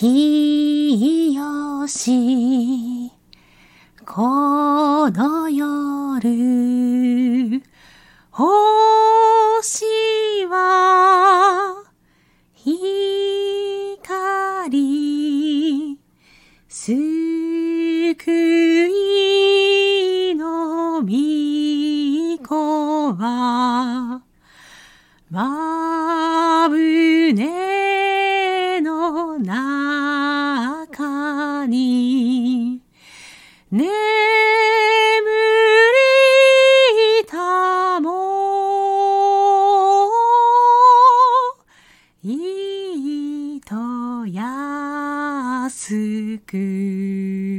日し、この夜、星は、光、救いの御子は、眠りたも。いとやすく。